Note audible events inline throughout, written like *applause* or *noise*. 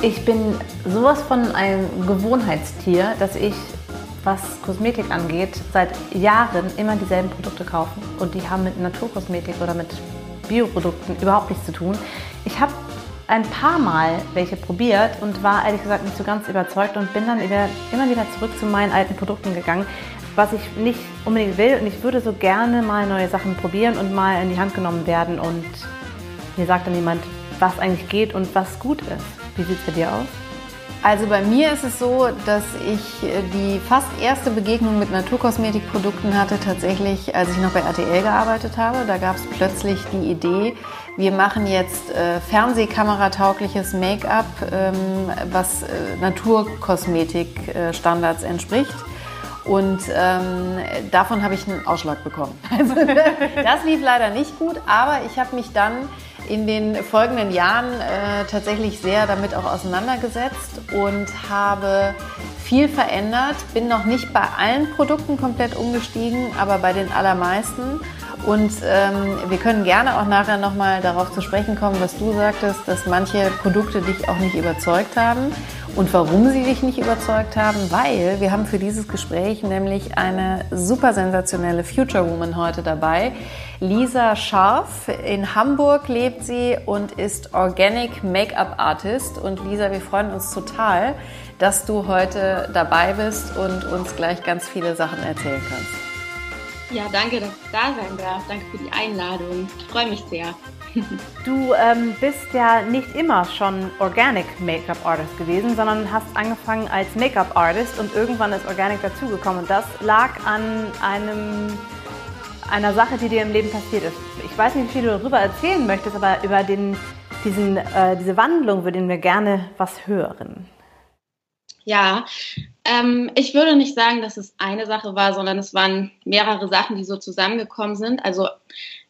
Ich bin sowas von einem Gewohnheitstier, dass ich, was Kosmetik angeht, seit Jahren immer dieselben Produkte kaufe. Und die haben mit Naturkosmetik oder mit Bioprodukten überhaupt nichts zu tun. Ich habe ein paar Mal welche probiert und war ehrlich gesagt nicht so ganz überzeugt und bin dann immer wieder zurück zu meinen alten Produkten gegangen, was ich nicht unbedingt will. Und ich würde so gerne mal neue Sachen probieren und mal in die Hand genommen werden. Und mir sagt dann jemand, was eigentlich geht und was gut ist. Wie sieht es bei dir aus? Also bei mir ist es so, dass ich äh, die fast erste Begegnung mit Naturkosmetikprodukten hatte, tatsächlich, als ich noch bei RTL gearbeitet habe. Da gab es plötzlich die Idee, wir machen jetzt äh, Fernsehkamerataugliches Make-up, ähm, was äh, Naturkosmetik-Standards äh, entspricht. Und ähm, davon habe ich einen Ausschlag bekommen. *laughs* Also, das lief leider nicht gut, aber ich habe mich dann in den folgenden Jahren äh, tatsächlich sehr damit auch auseinandergesetzt und habe viel verändert. Bin noch nicht bei allen Produkten komplett umgestiegen, aber bei den allermeisten. Und ähm, wir können gerne auch nachher nochmal darauf zu sprechen kommen, was du sagtest, dass manche Produkte dich auch nicht überzeugt haben und warum sie dich nicht überzeugt haben, weil wir haben für dieses Gespräch nämlich eine super sensationelle Future Woman heute dabei. Lisa Scharf. In Hamburg lebt sie und ist Organic Make-up Artist. Und Lisa, wir freuen uns total, dass du heute dabei bist und uns gleich ganz viele Sachen erzählen kannst. Ja, danke, dass ich da sein darf. Danke für die Einladung. Ich freue mich sehr. *laughs* Du ähm, bist ja nicht immer schon Organic Make-up Artist gewesen, sondern hast angefangen als Make-up Artist und irgendwann ist Organic dazugekommen. Und das lag an einem, einer Sache, die dir im Leben passiert ist. Ich weiß nicht, wie viel du darüber erzählen möchtest, aber über den, diesen, äh, diese Wandlung würden wir gerne was hören. Ja, ähm, ich würde nicht sagen, dass es eine Sache war, sondern es waren mehrere Sachen, die so zusammengekommen sind. Also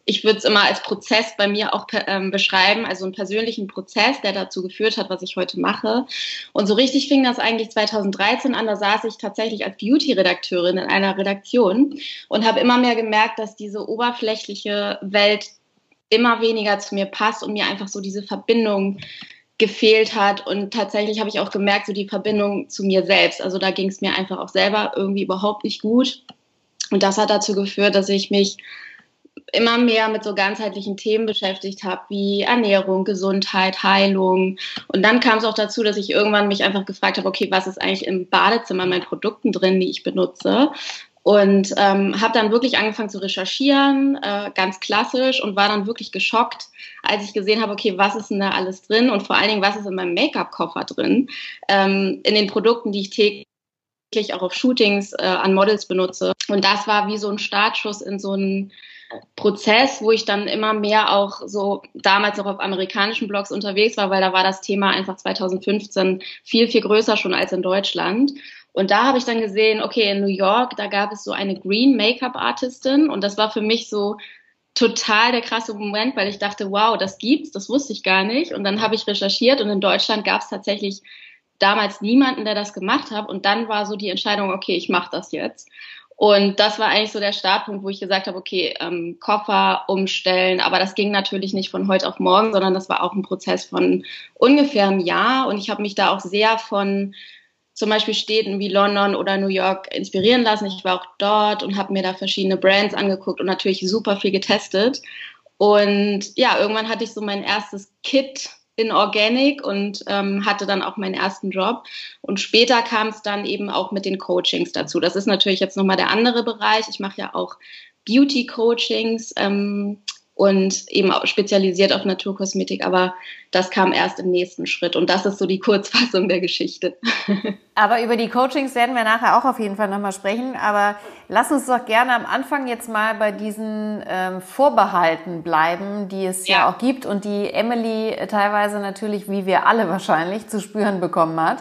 ich würde es immer als Prozess bei mir auch ähm, beschreiben, also einen persönlichen Prozess, der dazu geführt hat, was ich heute mache. Und so richtig fing das eigentlich 2013 an. Da saß ich tatsächlich als Beauty-Redakteurin in einer Redaktion und habe immer mehr gemerkt, dass diese oberflächliche Welt immer weniger zu mir passt und mir einfach so diese Verbindung gefehlt hat. Und tatsächlich habe ich auch gemerkt, so die Verbindung zu mir selbst. Also da ging es mir einfach auch selber irgendwie überhaupt nicht gut. Und das hat dazu geführt, dass ich mich immer mehr mit so ganzheitlichen Themen beschäftigt habe, wie Ernährung, Gesundheit, Heilung. Und dann kam es auch dazu, dass ich irgendwann mich einfach gefragt habe, okay, was ist eigentlich im Badezimmer meinen Produkten drin, die ich benutze? Und ähm, habe dann wirklich angefangen zu recherchieren, äh, ganz klassisch, und war dann wirklich geschockt, als ich gesehen habe, okay, was ist denn da alles drin und vor allen Dingen, was ist in meinem Make-up-Koffer drin, ähm, in den Produkten, die ich täglich auch auf Shootings äh, an Models benutze. Und das war wie so ein Startschuss in so einen Prozess, wo ich dann immer mehr auch so damals noch auf amerikanischen Blogs unterwegs war, weil da war das Thema einfach 2015 viel, viel größer schon als in Deutschland. Und da habe ich dann gesehen, okay, in New York, da gab es so eine Green Make-up Artistin und das war für mich so total der krasse Moment, weil ich dachte, wow, das gibt's, das wusste ich gar nicht. Und dann habe ich recherchiert und in Deutschland gab es tatsächlich damals niemanden, der das gemacht hat. Und dann war so die Entscheidung, okay, ich mache das jetzt. Und das war eigentlich so der Startpunkt, wo ich gesagt habe, okay, ähm, Koffer umstellen. Aber das ging natürlich nicht von heute auf morgen, sondern das war auch ein Prozess von ungefähr einem Jahr. Und ich habe mich da auch sehr von zum Beispiel Städten wie London oder New York inspirieren lassen. Ich war auch dort und habe mir da verschiedene Brands angeguckt und natürlich super viel getestet. Und ja, irgendwann hatte ich so mein erstes Kit in Organic und ähm, hatte dann auch meinen ersten Job. Und später kam es dann eben auch mit den Coachings dazu. Das ist natürlich jetzt nochmal der andere Bereich. Ich mache ja auch Beauty-Coachings. Ähm, und eben auch spezialisiert auf Naturkosmetik, aber das kam erst im nächsten Schritt und das ist so die Kurzfassung der Geschichte. *laughs* Aber über die Coachings werden wir nachher auch auf jeden Fall nochmal sprechen, aber lass uns doch gerne am Anfang jetzt mal bei diesen ähm, Vorbehalten bleiben, die es ja. ja auch gibt und die Emily teilweise natürlich, wie wir alle wahrscheinlich, zu spüren bekommen hat.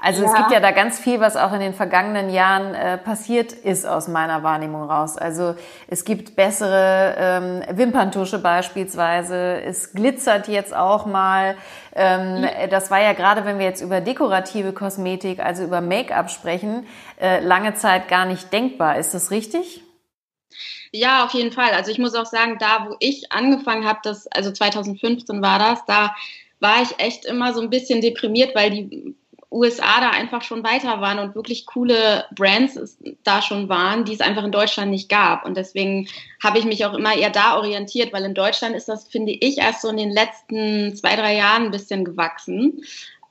Also ja. es gibt ja da ganz viel, was auch in den vergangenen Jahren äh, passiert ist aus meiner Wahrnehmung raus. Also es gibt bessere ähm, Wimperntusche beispielsweise. Es glitzert jetzt auch mal. Ähm, das war ja gerade, wenn wir jetzt über dekorative Kosmetik, also über Make-up sprechen, äh, lange Zeit gar nicht denkbar. Ist das richtig? Ja, auf jeden Fall. Also ich muss auch sagen, da wo ich angefangen habe, das, also 2015 war das, da war ich echt immer so ein bisschen deprimiert, weil die USA da einfach schon weiter waren und wirklich coole Brands da schon waren, die es einfach in Deutschland nicht gab. Und deswegen habe ich mich auch immer eher da orientiert, weil in Deutschland ist das, finde ich, erst so in den letzten zwei, drei Jahren ein bisschen gewachsen.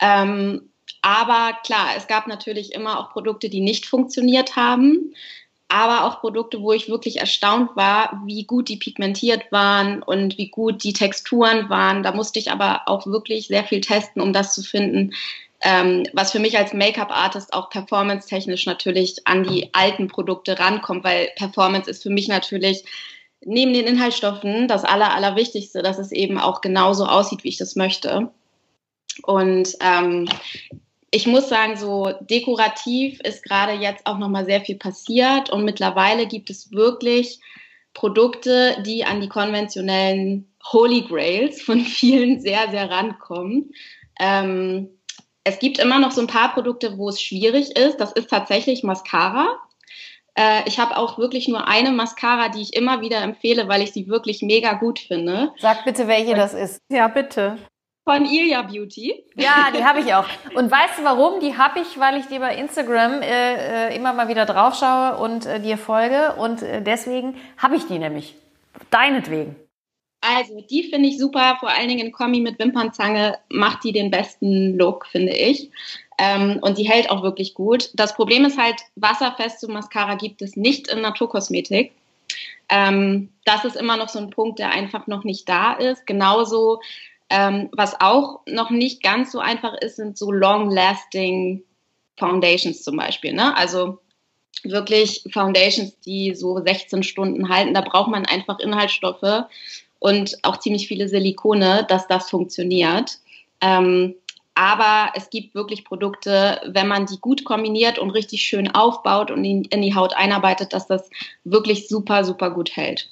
Ähm, aber klar, es gab natürlich immer auch Produkte, die nicht funktioniert haben aber auch Produkte, wo ich wirklich erstaunt war, wie gut die pigmentiert waren und wie gut die Texturen waren. Da musste ich aber auch wirklich sehr viel testen, um das zu finden, ähm, was für mich als Make-up-Artist auch performance-technisch natürlich an die alten Produkte rankommt, weil Performance ist für mich natürlich neben den Inhaltsstoffen das Aller, Allerwichtigste, dass es eben auch genauso aussieht, wie ich das möchte. Und ähm, ich muss sagen, so dekorativ ist gerade jetzt auch nochmal sehr viel passiert und mittlerweile gibt es wirklich Produkte, die an die konventionellen Holy Grails von *laughs* vielen sehr, sehr rankommen. Ähm, es gibt immer noch so ein paar Produkte, wo es schwierig ist. Das ist tatsächlich Mascara. Äh, ich habe auch wirklich nur eine Mascara, die ich immer wieder empfehle, weil ich sie wirklich mega gut finde. Sag bitte, welche das ist. Ja, bitte. Von Ilya Beauty. Ja, die habe ich auch. Und weißt du warum? Die habe ich, weil ich dir bei Instagram äh, äh immer mal wieder draufschaue und äh, dir folge. Und äh, deswegen habe ich die nämlich. Deinetwegen. Also, die finde ich super, vor allen Dingen in Kombi mit Wimpernzange macht die den besten Look, finde ich. Ähm, und die hält auch wirklich gut. Das Problem ist halt, wasserfeste Mascara gibt es nicht in Naturkosmetik. Ähm, das ist immer noch so ein Punkt, der einfach noch nicht da ist. Genauso, ähm, was auch noch nicht ganz so einfach ist, sind so long-lasting Foundations zum Beispiel. Ne? Also wirklich Foundations, die so 16 Stunden halten. Da braucht man einfach Inhaltsstoffe und auch ziemlich viele Silikone, dass das funktioniert. Ähm, aber es gibt wirklich Produkte, wenn man die gut kombiniert und richtig schön aufbaut und in, in die Haut einarbeitet, dass das wirklich super, super gut hält.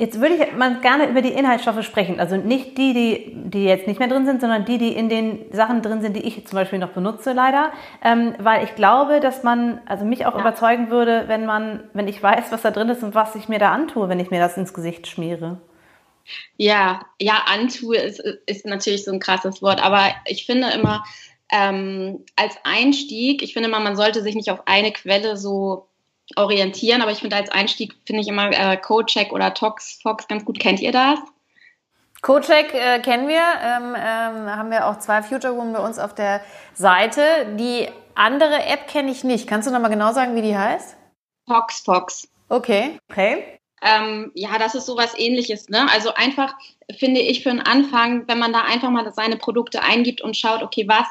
Jetzt würde ich mal gerne über die Inhaltsstoffe sprechen. Also nicht die, die, die jetzt nicht mehr drin sind, sondern die, die in den Sachen drin sind, die ich zum Beispiel noch benutze, leider. Ähm, weil ich glaube, dass man, also mich auch ja. überzeugen würde, wenn man, wenn ich weiß, was da drin ist und was ich mir da antue, wenn ich mir das ins Gesicht schmiere. Ja, ja, antue ist, ist natürlich so ein krasses Wort, aber ich finde immer, ähm, als Einstieg, ich finde immer, man sollte sich nicht auf eine Quelle so orientieren, aber ich finde als Einstieg finde ich immer äh, Codecheck oder Tox Fox ganz gut. Kennt ihr das? Codecheck äh, kennen wir, ähm, ähm, haben wir auch zwei Future Women bei uns auf der Seite. Die andere App kenne ich nicht. Kannst du noch mal genau sagen, wie die heißt? Fox Fox. Okay, okay. Ähm, ja, das ist sowas ähnliches. Ne? Also einfach finde ich für einen Anfang, wenn man da einfach mal seine Produkte eingibt und schaut, okay, was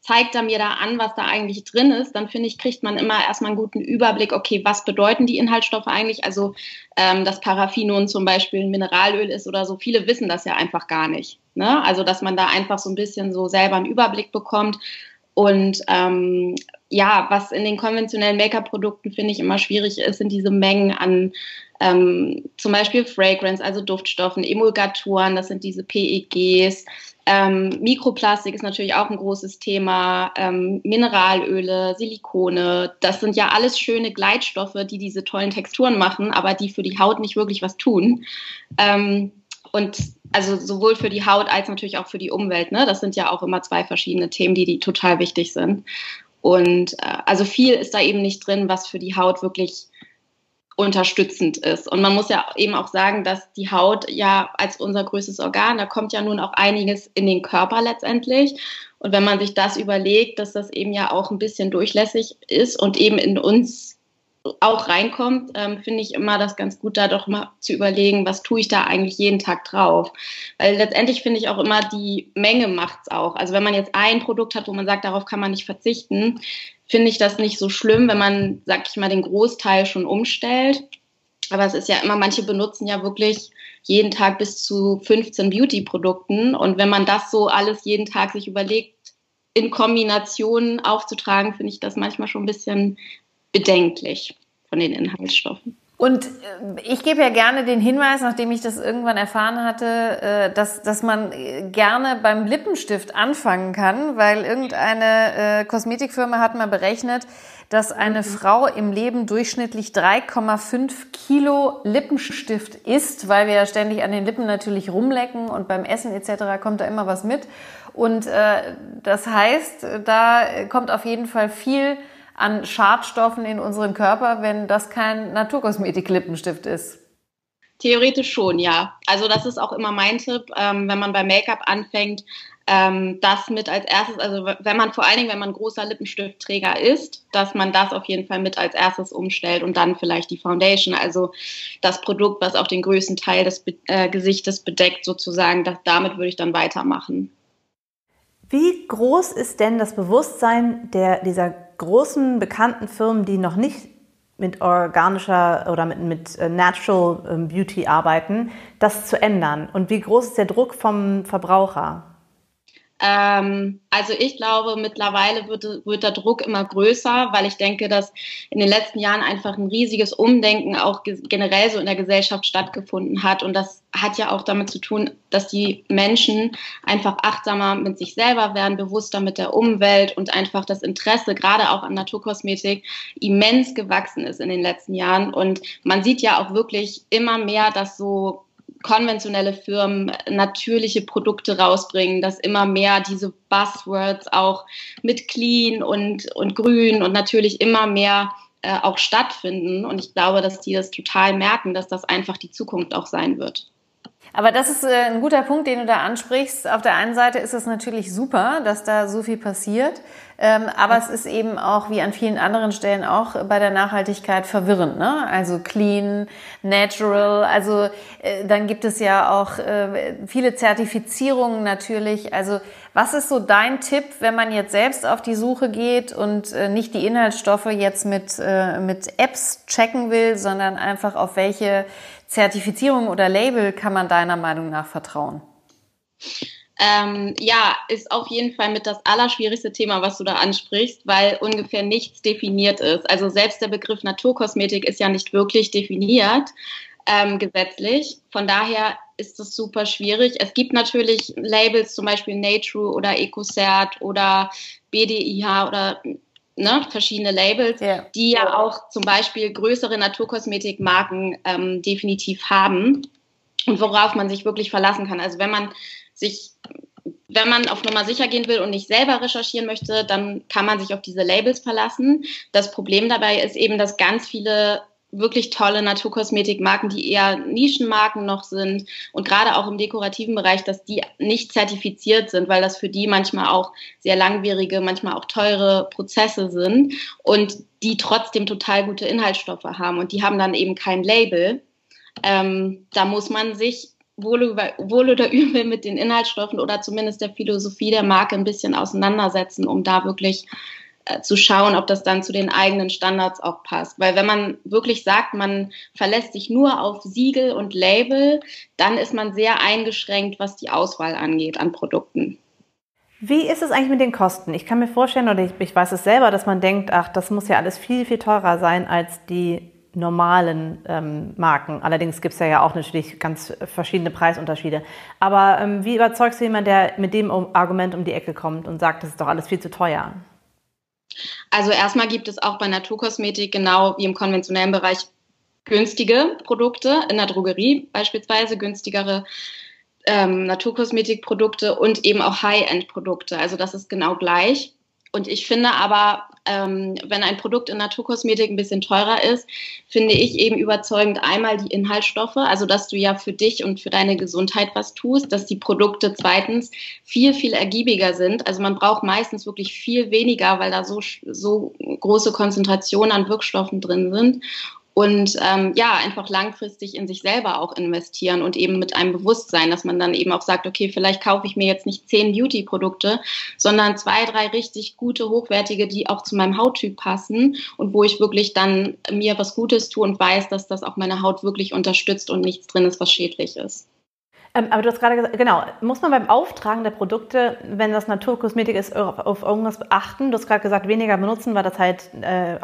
zeigt er mir da an, was da eigentlich drin ist, dann finde ich, kriegt man immer erstmal einen guten Überblick, okay, was bedeuten die Inhaltsstoffe eigentlich? Also, ähm, dass Paraffinon zum Beispiel ein Mineralöl ist oder so. Viele wissen das ja einfach gar nicht. Ne? Also, dass man da einfach so ein bisschen so selber einen Überblick bekommt. Und ähm, ja, was in den konventionellen Make-up-Produkten finde ich immer schwierig ist, sind diese Mengen an ähm, zum Beispiel Fragrance, also Duftstoffen, Emulgatoren, das sind diese PEGs. Ähm, Mikroplastik ist natürlich auch ein großes Thema. Ähm, Mineralöle, Silikone, das sind ja alles schöne Gleitstoffe, die diese tollen Texturen machen, aber die für die Haut nicht wirklich was tun. Ähm, und also sowohl für die Haut als natürlich auch für die Umwelt. Ne? Das sind ja auch immer zwei verschiedene Themen, die, die total wichtig sind. Und äh, also viel ist da eben nicht drin, was für die Haut wirklich unterstützend ist. Und man muss ja eben auch sagen, dass die Haut ja als unser größtes Organ, da kommt ja nun auch einiges in den Körper letztendlich. Und wenn man sich das überlegt, dass das eben ja auch ein bisschen durchlässig ist und eben in uns auch reinkommt, ähm, finde ich immer das ganz gut, da doch mal zu überlegen, was tue ich da eigentlich jeden Tag drauf. Weil letztendlich finde ich auch immer, die Menge macht es auch. Also wenn man jetzt ein Produkt hat, wo man sagt, darauf kann man nicht verzichten, finde ich das nicht so schlimm, wenn man, sag ich mal, den Großteil schon umstellt. Aber es ist ja immer, manche benutzen ja wirklich jeden Tag bis zu 15 Beauty-Produkten. Und wenn man das so alles jeden Tag sich überlegt, in Kombination aufzutragen, finde ich das manchmal schon ein bisschen bedenklich von den Inhaltsstoffen. Und äh, ich gebe ja gerne den Hinweis, nachdem ich das irgendwann erfahren hatte, äh, dass, dass man äh, gerne beim Lippenstift anfangen kann, weil irgendeine Kosmetikfirma hat mal berechnet, dass eine mhm. Frau im Leben durchschnittlich 3,5 Kilo Lippenstift isst, weil wir ja ständig an den Lippen natürlich rumlecken und beim Essen etc. kommt da immer was mit. Und äh, das heißt, da kommt auf jeden Fall viel an Schadstoffen in unseren Körper, wenn das kein Naturkosmetik-Lippenstift ist? Theoretisch schon, ja. Also das ist auch immer mein Tipp, ähm, wenn man bei Make-up anfängt, ähm, das mit als erstes, also wenn man vor allen Dingen, wenn man großer Lippenstiftträger ist, dass man das auf jeden Fall mit als erstes umstellt und dann vielleicht die Foundation, also das Produkt, was auch den größten Teil des äh, Gesichtes bedeckt, sozusagen, das, damit würde ich dann weitermachen. Wie groß ist denn das Bewusstsein der, dieser großen, bekannten Firmen, die noch nicht mit organischer oder mit, mit äh, Natural ähm, Beauty arbeiten, das zu ändern? Und wie groß ist der Druck vom Verbraucher? Ähm, also ich glaube, mittlerweile wird, wird der Druck immer größer, weil ich denke, dass in den letzten Jahren einfach ein riesiges Umdenken auch generell so in der Gesellschaft stattgefunden hat. Und das hat ja auch damit zu tun, dass die Menschen einfach achtsamer mit sich selber werden, bewusster mit der Umwelt und einfach das Interesse gerade auch an Naturkosmetik immens gewachsen ist in den letzten Jahren. Und man sieht ja auch wirklich immer mehr, dass so konventionelle Firmen natürliche Produkte rausbringen, dass immer mehr diese Buzzwords auch mit clean und, und grün und natürlich immer mehr äh, auch stattfinden. Und ich glaube, dass die das total merken, dass das einfach die Zukunft auch sein wird. Aber das ist äh, ein guter Punkt, den du da ansprichst. Auf der einen Seite ist es natürlich super, dass da so viel passiert. Ähm, aber es ist eben auch, wie an vielen anderen Stellen auch bei der Nachhaltigkeit verwirrend. Ne? Also clean, natural. Also äh, dann gibt es ja auch äh, viele Zertifizierungen natürlich. Also was ist so dein Tipp, wenn man jetzt selbst auf die Suche geht und nicht die Inhaltsstoffe jetzt mit, mit Apps checken will, sondern einfach auf welche Zertifizierung oder Label kann man deiner Meinung nach vertrauen? Ähm, ja, ist auf jeden Fall mit das allerschwierigste Thema, was du da ansprichst, weil ungefähr nichts definiert ist. Also selbst der Begriff Naturkosmetik ist ja nicht wirklich definiert ähm, gesetzlich. Von daher ist es super schwierig. Es gibt natürlich Labels, zum Beispiel Nature oder EcoCert oder BDIH oder ne, verschiedene Labels, ja. die ja auch zum Beispiel größere Naturkosmetikmarken ähm, definitiv haben und worauf man sich wirklich verlassen kann. Also wenn man sich wenn man auf Nummer sicher gehen will und nicht selber recherchieren möchte, dann kann man sich auf diese Labels verlassen. Das Problem dabei ist eben, dass ganz viele wirklich tolle Naturkosmetikmarken, die eher Nischenmarken noch sind und gerade auch im dekorativen Bereich, dass die nicht zertifiziert sind, weil das für die manchmal auch sehr langwierige, manchmal auch teure Prozesse sind und die trotzdem total gute Inhaltsstoffe haben und die haben dann eben kein Label. Ähm, da muss man sich wohl, wohl oder *laughs* übel mit den Inhaltsstoffen oder zumindest der Philosophie der Marke ein bisschen auseinandersetzen, um da wirklich zu schauen, ob das dann zu den eigenen Standards auch passt. Weil wenn man wirklich sagt, man verlässt sich nur auf Siegel und Label, dann ist man sehr eingeschränkt, was die Auswahl angeht an Produkten. Wie ist es eigentlich mit den Kosten? Ich kann mir vorstellen, oder ich, ich weiß es selber, dass man denkt, ach, das muss ja alles viel, viel teurer sein als die normalen ähm, Marken. Allerdings gibt es ja, ja auch natürlich ganz verschiedene Preisunterschiede. Aber ähm, wie überzeugst du jemanden, der mit dem Argument um die Ecke kommt und sagt, das ist doch alles viel zu teuer? Also erstmal gibt es auch bei Naturkosmetik genau wie im konventionellen Bereich günstige Produkte in der Drogerie beispielsweise günstigere ähm, Naturkosmetikprodukte und eben auch High-End-Produkte. Also das ist genau gleich. Und ich finde aber, ähm, wenn ein Produkt in Naturkosmetik ein bisschen teurer ist, finde ich eben überzeugend einmal die Inhaltsstoffe, also dass du ja für dich und für deine Gesundheit was tust, dass die Produkte zweitens viel, viel ergiebiger sind. Also man braucht meistens wirklich viel weniger, weil da so, so große Konzentrationen an Wirkstoffen drin sind und ähm, ja, einfach langfristig in sich selber auch investieren und eben mit einem Bewusstsein, dass man dann eben auch sagt, okay, vielleicht kaufe ich mir jetzt nicht zehn Beauty-Produkte, sondern zwei, drei richtig gute, hochwertige, die auch zu meinem Hauttyp passen und wo ich wirklich dann mir was Gutes tue und weiß, dass das auch meine Haut wirklich unterstützt und nichts drin ist, was schädlich ist. Ähm, aber du hast gerade gesagt, genau, muss man beim Auftragen der Produkte, wenn das Naturkosmetik ist, auf irgendwas beachten? Du hast gerade gesagt, weniger benutzen, weil das halt äh,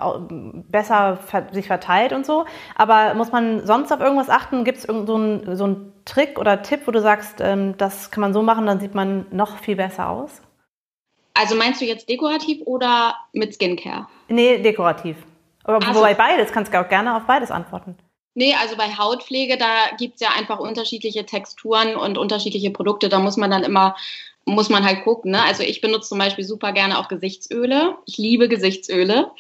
besser sich verteilt und so. Aber muss man sonst auf irgendwas achten? Gibt es so einen, so einen Trick oder Tipp, wo du sagst, ähm, das kann man so machen, dann sieht man noch viel besser aus? Also meinst du jetzt dekorativ oder mit Skincare? Nee, dekorativ. Aber also, wobei beides, kannst du auch gerne auf beides antworten. Nee, also bei Hautpflege, da gibt's ja einfach unterschiedliche Texturen und unterschiedliche Produkte. Da muss man dann immer, muss man halt gucken. Ne? Also ich benutze zum Beispiel super gerne auch Gesichtsöle. Ich liebe Gesichtsöle.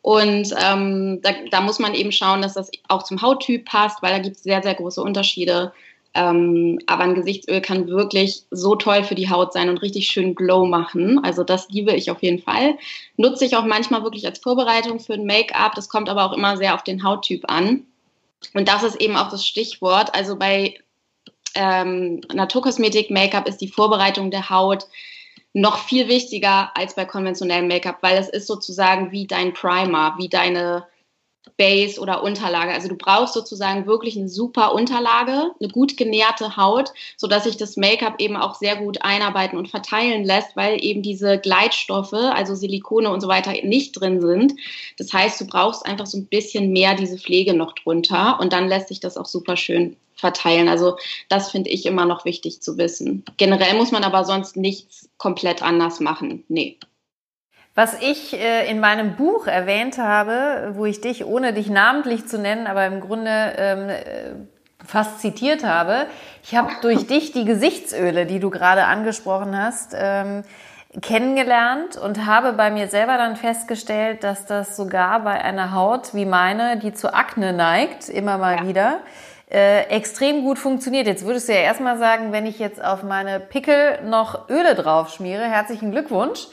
Und ähm, da, da muss man eben schauen, dass das auch zum Hauttyp passt, weil da gibt's sehr, sehr große Unterschiede. Ähm, aber ein Gesichtsöl kann wirklich so toll für die Haut sein und richtig schön Glow machen. Also das liebe ich auf jeden Fall. Nutze ich auch manchmal wirklich als Vorbereitung für ein Make-up. Das kommt aber auch immer sehr auf den Hauttyp an. Und das ist eben auch das Stichwort. Also bei ähm, Naturkosmetik, Make-up ist die Vorbereitung der Haut noch viel wichtiger als bei konventionellem Make-up, weil es ist sozusagen wie dein Primer, wie deine Base oder Unterlage. Also du brauchst sozusagen wirklich eine super Unterlage, eine gut genährte Haut, so dass sich das Make-up eben auch sehr gut einarbeiten und verteilen lässt, weil eben diese Gleitstoffe, also Silikone und so weiter nicht drin sind. Das heißt, du brauchst einfach so ein bisschen mehr diese Pflege noch drunter und dann lässt sich das auch super schön verteilen. Also das finde ich immer noch wichtig zu wissen. Generell muss man aber sonst nichts komplett anders machen. Nee. Was ich äh, in meinem Buch erwähnt habe, wo ich dich, ohne dich namentlich zu nennen, aber im Grunde ähm, äh, fast zitiert habe, ich habe durch *laughs* dich die Gesichtsöle, die du gerade angesprochen hast, ähm, kennengelernt und habe bei mir selber dann festgestellt, dass das sogar bei einer Haut wie meine, die zu Akne neigt, immer mal ja. wieder, äh, extrem gut funktioniert. Jetzt würdest du ja erstmal sagen, wenn ich jetzt auf meine Pickel noch Öle drauf schmiere, herzlichen Glückwunsch.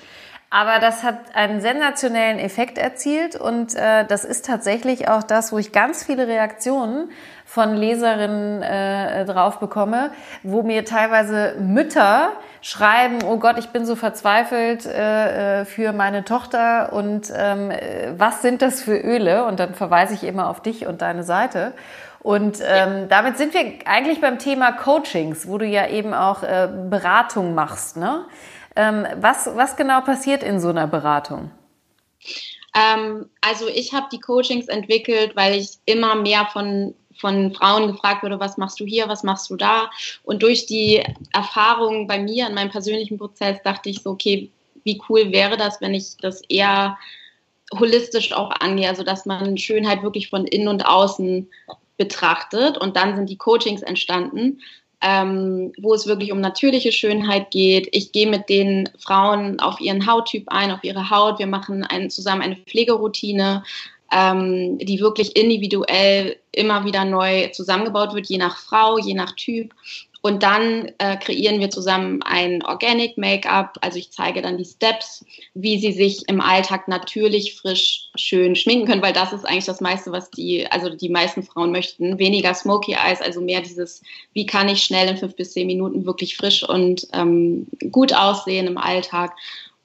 Aber das hat einen sensationellen Effekt erzielt und äh, das ist tatsächlich auch das, wo ich ganz viele Reaktionen von Leserinnen äh, drauf bekomme, wo mir teilweise Mütter schreiben, oh Gott, ich bin so verzweifelt äh, äh für meine Tochter und ähm, was sind das für Öle? Und dann verweise ich immer auf dich und deine Seite. Und ähm, damit sind wir eigentlich beim Thema Coachings, wo du ja eben auch äh, Beratung machst. Ne? Ähm, was, was genau passiert in so einer Beratung? Ähm, also ich habe die Coachings entwickelt, weil ich immer mehr von von Frauen gefragt wurde, was machst du hier, was machst du da? Und durch die Erfahrung bei mir in meinem persönlichen Prozess dachte ich so, okay, wie cool wäre das, wenn ich das eher holistisch auch angehe, also dass man Schönheit wirklich von innen und außen betrachtet. Und dann sind die Coachings entstanden ähm, wo es wirklich um natürliche Schönheit geht. Ich gehe mit den Frauen auf ihren Hauttyp ein, auf ihre Haut. Wir machen ein, zusammen eine Pflegeroutine, ähm, die wirklich individuell immer wieder neu zusammengebaut wird, je nach Frau, je nach Typ. Und dann äh, kreieren wir zusammen ein Organic Make-up. Also ich zeige dann die Steps, wie sie sich im Alltag natürlich frisch schön schminken können, weil das ist eigentlich das meiste, was die, also die meisten Frauen möchten. Weniger Smoky Eyes, also mehr dieses, wie kann ich schnell in fünf bis zehn Minuten wirklich frisch und ähm, gut aussehen im Alltag.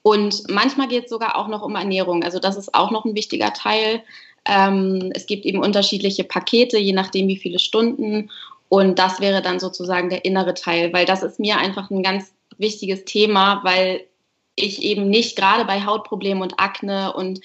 Und manchmal geht es sogar auch noch um Ernährung. Also das ist auch noch ein wichtiger Teil. Ähm, es gibt eben unterschiedliche Pakete, je nachdem, wie viele Stunden. Und das wäre dann sozusagen der innere Teil, weil das ist mir einfach ein ganz wichtiges Thema, weil ich eben nicht gerade bei Hautproblemen und Akne und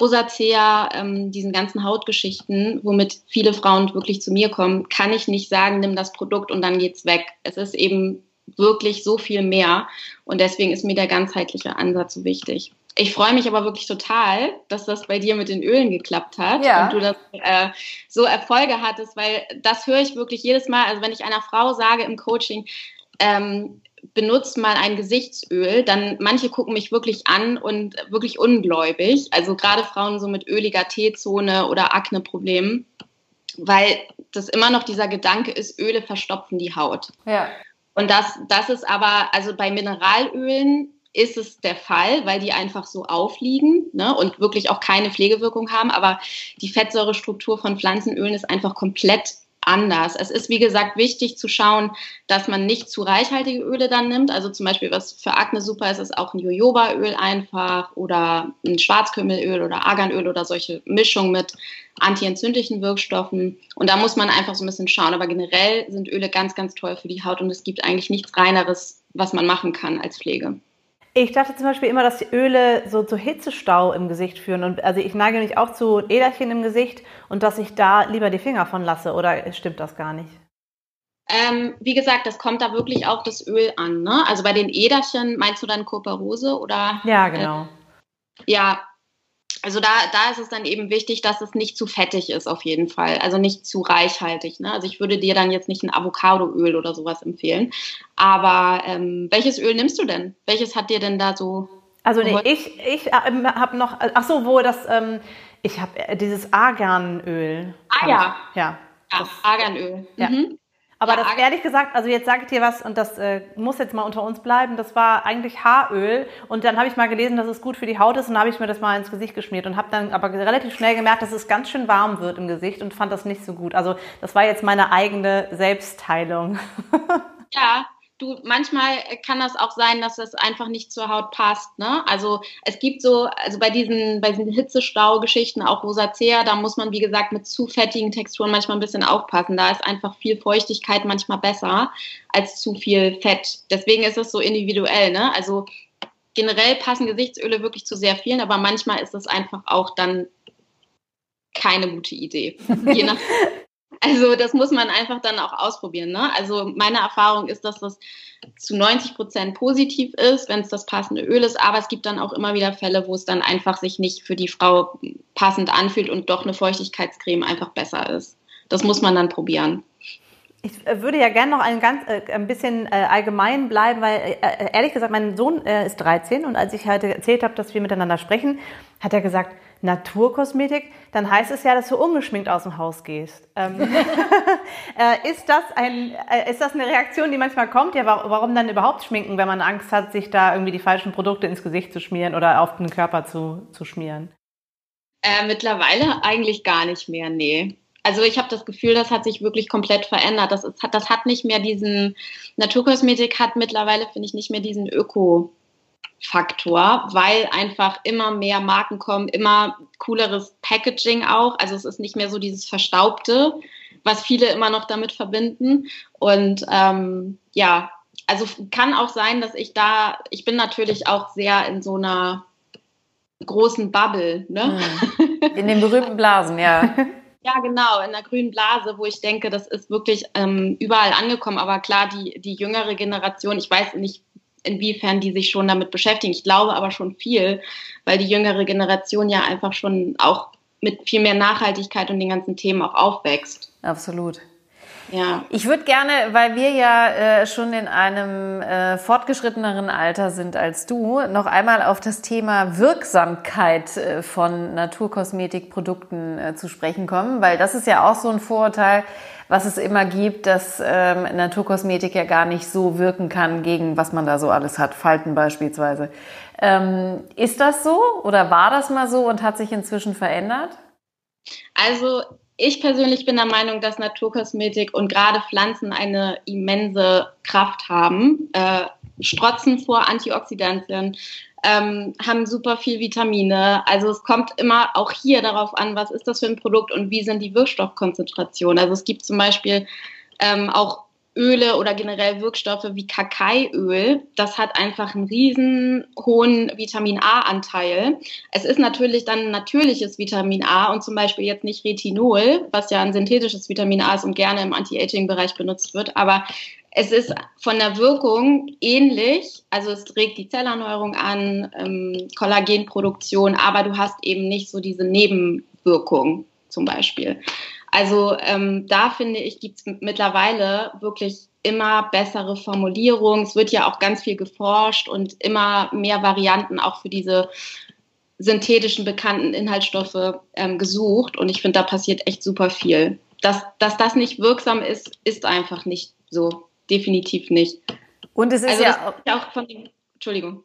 Rosacea, ähm, diesen ganzen Hautgeschichten, womit viele Frauen wirklich zu mir kommen, kann ich nicht sagen, nimm das Produkt und dann geht's weg. Es ist eben wirklich so viel mehr und deswegen ist mir der ganzheitliche Ansatz so wichtig. Ich freue mich aber wirklich total, dass das bei dir mit den Ölen geklappt hat ja. und du das äh, so Erfolge hattest, weil das höre ich wirklich jedes Mal. Also wenn ich einer Frau sage im Coaching, ähm, benutzt mal ein Gesichtsöl, dann manche gucken mich wirklich an und wirklich ungläubig. Also gerade Frauen so mit öliger T-Zone oder Akne-Problemen, weil das immer noch dieser Gedanke ist, Öle verstopfen die Haut. Ja. Und das, das ist aber, also bei Mineralölen ist es der Fall, weil die einfach so aufliegen ne, und wirklich auch keine Pflegewirkung haben. Aber die Fettsäurestruktur von Pflanzenölen ist einfach komplett anders. Es ist, wie gesagt, wichtig zu schauen, dass man nicht zu reichhaltige Öle dann nimmt. Also zum Beispiel, was für Akne super ist, ist auch ein Jojobaöl einfach oder ein Schwarzkümmelöl oder Arganöl oder solche Mischungen mit antientzündlichen Wirkstoffen. Und da muss man einfach so ein bisschen schauen. Aber generell sind Öle ganz, ganz toll für die Haut und es gibt eigentlich nichts Reineres, was man machen kann als Pflege. Ich dachte zum Beispiel immer, dass die Öle so zu Hitzestau im Gesicht führen. Und also ich neige mich auch zu Äderchen im Gesicht und dass ich da lieber die Finger von lasse. Oder stimmt das gar nicht? Ähm, wie gesagt, das kommt da wirklich auch das Öl an. Ne? Also bei den Äderchen meinst du dann Koperose oder? Ja, genau. Äh, ja, also da, da ist es dann eben wichtig, dass es nicht zu fettig ist auf jeden Fall, also nicht zu reichhaltig. Ne? Also ich würde dir dann jetzt nicht ein Avocadoöl oder sowas empfehlen. Aber ähm, welches Öl nimmst du denn? Welches hat dir denn da so? Also nee, ich, ich äh, habe noch, ach so, wo das, ähm, ich habe äh, dieses Arganöl. Ah ja. Ich, ja. Ja, Arganöl. Ja. Mhm. Aber ja, das ehrlich gesagt, also jetzt sage ich dir was und das äh, muss jetzt mal unter uns bleiben. Das war eigentlich Haaröl und dann habe ich mal gelesen, dass es gut für die Haut ist und habe ich mir das mal ins Gesicht geschmiert und habe dann aber relativ schnell gemerkt, dass es ganz schön warm wird im Gesicht und fand das nicht so gut. Also das war jetzt meine eigene Selbstheilung. *laughs* Ja, du, manchmal kann das auch sein, dass es einfach nicht zur Haut passt. Ne? Also es gibt so, also bei diesen, bei diesen Hitzestau-Geschichten, auch Rosacea, da muss man, wie gesagt, mit zu fettigen Texturen manchmal ein bisschen aufpassen. Da ist einfach viel Feuchtigkeit manchmal besser als zu viel Fett. Deswegen ist es so individuell. Ne? Also generell passen Gesichtsöle wirklich zu sehr vielen, aber manchmal ist es einfach auch dann keine gute Idee. Je nach, *laughs* also das muss man einfach dann auch ausprobieren. Ne? Also meine Erfahrung ist, dass das zu 90 Prozent positiv ist, wenn es das passende Öl ist. Aber es gibt dann auch immer wieder Fälle, wo es dann einfach sich nicht für die Frau passend anfühlt und doch eine Feuchtigkeitscreme einfach besser ist. Das muss man dann probieren. Ich äh, würde ja gerne noch ein, ganz, äh, ein bisschen äh, allgemein bleiben, weil ehrlich gesagt, mein Sohn ist 13 und als ich heute erzählt habe, dass wir miteinander sprechen, hat er gesagt, Naturkosmetik, dann heißt es ja, dass du ungeschminkt aus dem Haus gehst. Ähm, *laughs* ist, das ein, ist das eine Reaktion, die manchmal kommt? Ja, warum dann überhaupt schminken, wenn man Angst hat, sich da irgendwie die falschen Produkte ins Gesicht zu schmieren oder auf den Körper zu, zu schmieren? Äh, mittlerweile eigentlich gar nicht mehr, nee also ich habe das Gefühl, das hat sich wirklich komplett verändert. Das, ist, das hat nicht mehr diesen, Naturkosmetik hat mittlerweile, finde ich, nicht mehr diesen Öko-Faktor, weil einfach immer mehr Marken kommen, immer cooleres Packaging auch. Also es ist nicht mehr so dieses Verstaubte, was viele immer noch damit verbinden. Und ähm, ja, also kann auch sein, dass ich da, ich bin natürlich auch sehr in so einer großen Bubble, ne? Hm. In den berühmten Blasen, ja. *laughs* Ja, genau, in der grünen Blase, wo ich denke, das ist wirklich ähm, überall angekommen. Aber klar, die, die jüngere Generation, ich weiß nicht, inwiefern die sich schon damit beschäftigen. Ich glaube aber schon viel, weil die jüngere Generation ja einfach schon auch mit viel mehr Nachhaltigkeit und den ganzen Themen auch aufwächst. Absolut. Ja. Ich würde gerne, weil wir ja äh, schon in einem äh, fortgeschritteneren Alter sind als du, noch einmal auf das Thema Wirksamkeit äh, von Naturkosmetikprodukten äh, zu sprechen kommen, weil das ist ja auch so ein Vorurteil, was es immer gibt, dass ähm, Naturkosmetik ja gar nicht so wirken kann gegen was man da so alles hat, Falten beispielsweise. Ähm, ist das so oder war das mal so und hat sich inzwischen verändert? Also ich persönlich bin der Meinung, dass Naturkosmetik und gerade Pflanzen eine immense Kraft haben. Äh, strotzen vor Antioxidantien, ähm, haben super viel Vitamine. Also es kommt immer auch hier darauf an, was ist das für ein Produkt und wie sind die Wirkstoffkonzentrationen. Also es gibt zum Beispiel ähm, auch Öle oder generell Wirkstoffe wie Kakaiöl, das hat einfach einen riesen hohen Vitamin A-Anteil. Es ist natürlich dann natürliches Vitamin A und zum Beispiel jetzt nicht Retinol, was ja ein synthetisches Vitamin A ist und gerne im Anti-Aging-Bereich benutzt wird, aber es ist von der Wirkung ähnlich, also es regt die Zellerneuerung an, ähm, Kollagenproduktion, aber du hast eben nicht so diese Nebenwirkung zum Beispiel. Also ähm, da finde ich, gibt es mittlerweile wirklich immer bessere Formulierungen. Es wird ja auch ganz viel geforscht und immer mehr Varianten auch für diese synthetischen bekannten Inhaltsstoffe ähm, gesucht. Und ich finde, da passiert echt super viel. Dass, dass das nicht wirksam ist, ist einfach nicht so. Definitiv nicht. Und es ist also ja auch von den Entschuldigung.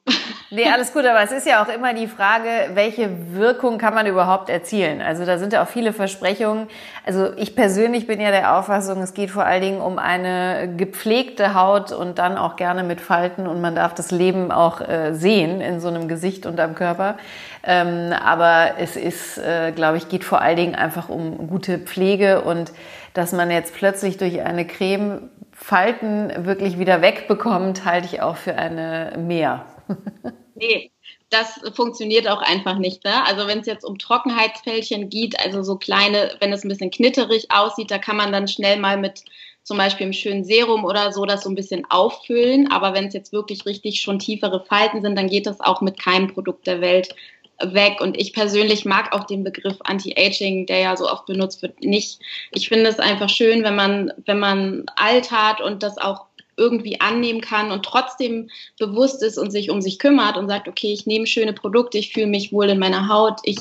Nee, alles gut, aber es ist ja auch immer die Frage, welche Wirkung kann man überhaupt erzielen? Also da sind ja auch viele Versprechungen. Also ich persönlich bin ja der Auffassung, es geht vor allen Dingen um eine gepflegte Haut und dann auch gerne mit Falten und man darf das Leben auch äh, sehen in so einem Gesicht und am Körper. Ähm, aber es ist, äh, glaube ich, geht vor allen Dingen einfach um gute Pflege und dass man jetzt plötzlich durch eine Creme Falten wirklich wieder wegbekommt, halte ich auch für eine mehr. *laughs* nee, das funktioniert auch einfach nicht. Ne? Also wenn es jetzt um Trockenheitsfältchen geht, also so kleine, wenn es ein bisschen knitterig aussieht, da kann man dann schnell mal mit zum Beispiel einem schönen Serum oder so das so ein bisschen auffüllen. Aber wenn es jetzt wirklich richtig schon tiefere Falten sind, dann geht das auch mit keinem Produkt der Welt weg. Und ich persönlich mag auch den Begriff Anti-Aging, der ja so oft benutzt wird, nicht. Ich finde es einfach schön, wenn man, wenn man alt hat und das auch irgendwie annehmen kann und trotzdem bewusst ist und sich um sich kümmert und sagt, okay, ich nehme schöne Produkte, ich fühle mich wohl in meiner Haut, ich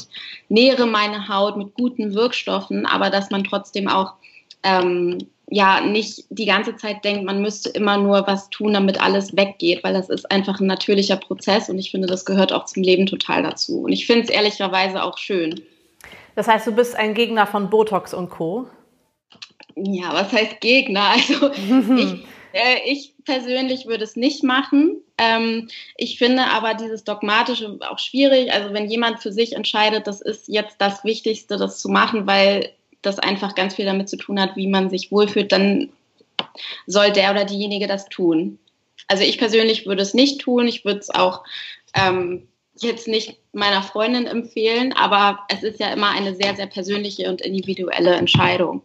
nähere meine Haut mit guten Wirkstoffen, aber dass man trotzdem auch ähm, ja nicht die ganze Zeit denkt, man müsste immer nur was tun, damit alles weggeht, weil das ist einfach ein natürlicher Prozess und ich finde, das gehört auch zum Leben total dazu. Und ich finde es ehrlicherweise auch schön. Das heißt, du bist ein Gegner von Botox und Co. Ja, was heißt Gegner? Also *laughs* ich, äh, ich persönlich würde es nicht machen. Ähm, ich finde aber dieses Dogmatische auch schwierig. Also wenn jemand für sich entscheidet, das ist jetzt das Wichtigste, das zu machen, weil das einfach ganz viel damit zu tun hat, wie man sich wohlfühlt, dann soll der oder diejenige das tun. Also ich persönlich würde es nicht tun. Ich würde es auch ähm, jetzt nicht meiner Freundin empfehlen, aber es ist ja immer eine sehr, sehr persönliche und individuelle Entscheidung.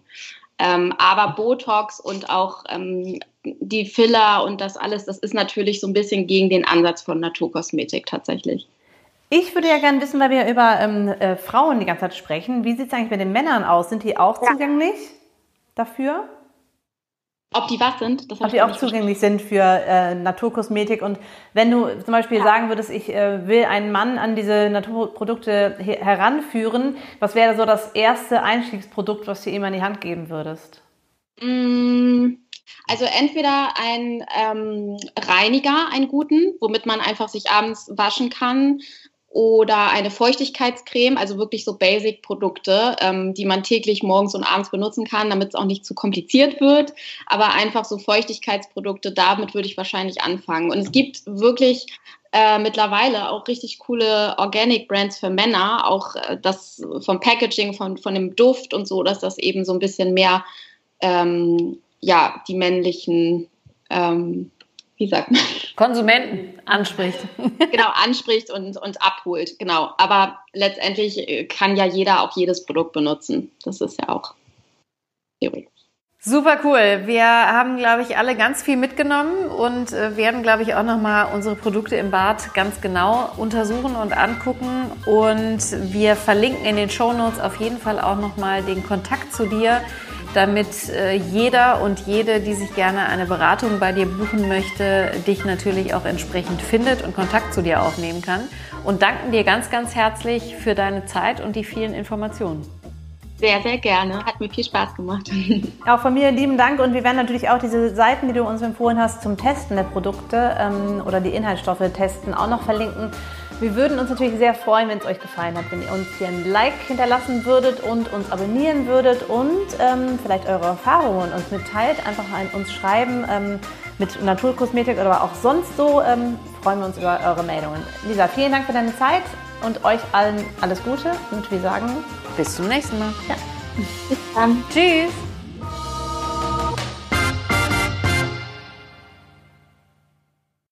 Ähm, aber Botox und auch ähm, die Filler und das alles, das ist natürlich so ein bisschen gegen den Ansatz von Naturkosmetik tatsächlich. Ich würde ja gerne wissen, weil wir über ähm, äh, Frauen die ganze Zeit sprechen, wie sieht es eigentlich mit den Männern aus? Sind die auch ja. zugänglich dafür? Ob die was sind? Ob die auch zugänglich sind für äh, Naturkosmetik. Und wenn du zum Beispiel ja. sagen würdest, ich äh, will einen Mann an diese Naturprodukte he heranführen, was wäre so das erste Einstiegsprodukt, was du ihm an die Hand geben würdest? Mm, also entweder ein ähm, Reiniger, einen guten, womit man einfach sich abends waschen kann oder eine Feuchtigkeitscreme, also wirklich so Basic-Produkte, ähm, die man täglich morgens und abends benutzen kann, damit es auch nicht zu kompliziert wird. Aber einfach so Feuchtigkeitsprodukte, damit würde ich wahrscheinlich anfangen. Und es gibt wirklich äh, mittlerweile auch richtig coole Organic Brands für Männer, auch äh, das vom Packaging, von, von dem Duft und so, dass das eben so ein bisschen mehr ähm, ja, die männlichen ähm, wie sagt man? Konsumenten anspricht. *laughs* genau, anspricht und, und abholt, genau. Aber letztendlich äh, kann ja jeder auch jedes Produkt benutzen. Das ist ja auch theoretisch. Super cool. Wir haben, glaube ich, alle ganz viel mitgenommen und äh, werden, glaube ich, auch nochmal unsere Produkte im Bad ganz genau untersuchen und angucken. Und wir verlinken in den Show Notes auf jeden Fall auch nochmal den Kontakt zu dir damit äh, jeder und jede, die sich gerne eine Beratung bei dir buchen möchte, dich natürlich auch entsprechend findet und Kontakt zu dir aufnehmen kann. Und danken dir ganz, ganz herzlich für deine Zeit und die vielen Informationen. Sehr, sehr gerne. Hat mir viel Spaß gemacht. *laughs* Auch von mir lieben Dank und wir werden natürlich auch diese Seiten, die du uns empfohlen hast zum Testen der Produkte ähm, oder die Inhaltsstoffe testen, auch noch verlinken. Wir würden uns natürlich sehr freuen, wenn es euch gefallen hat, wenn ihr uns hier ein Like hinterlassen würdet und uns abonnieren würdet und ähm, vielleicht eure Erfahrungen uns mitteilt. Einfach an uns schreiben ähm, mit Naturkosmetik oder auch sonst so. Ähm, freuen wir uns über eure Meldungen. Lisa, vielen Dank für deine Zeit und euch allen alles Gute und wir sagen bis zum nächsten Mal. Ja. Bis dann. Tschüss.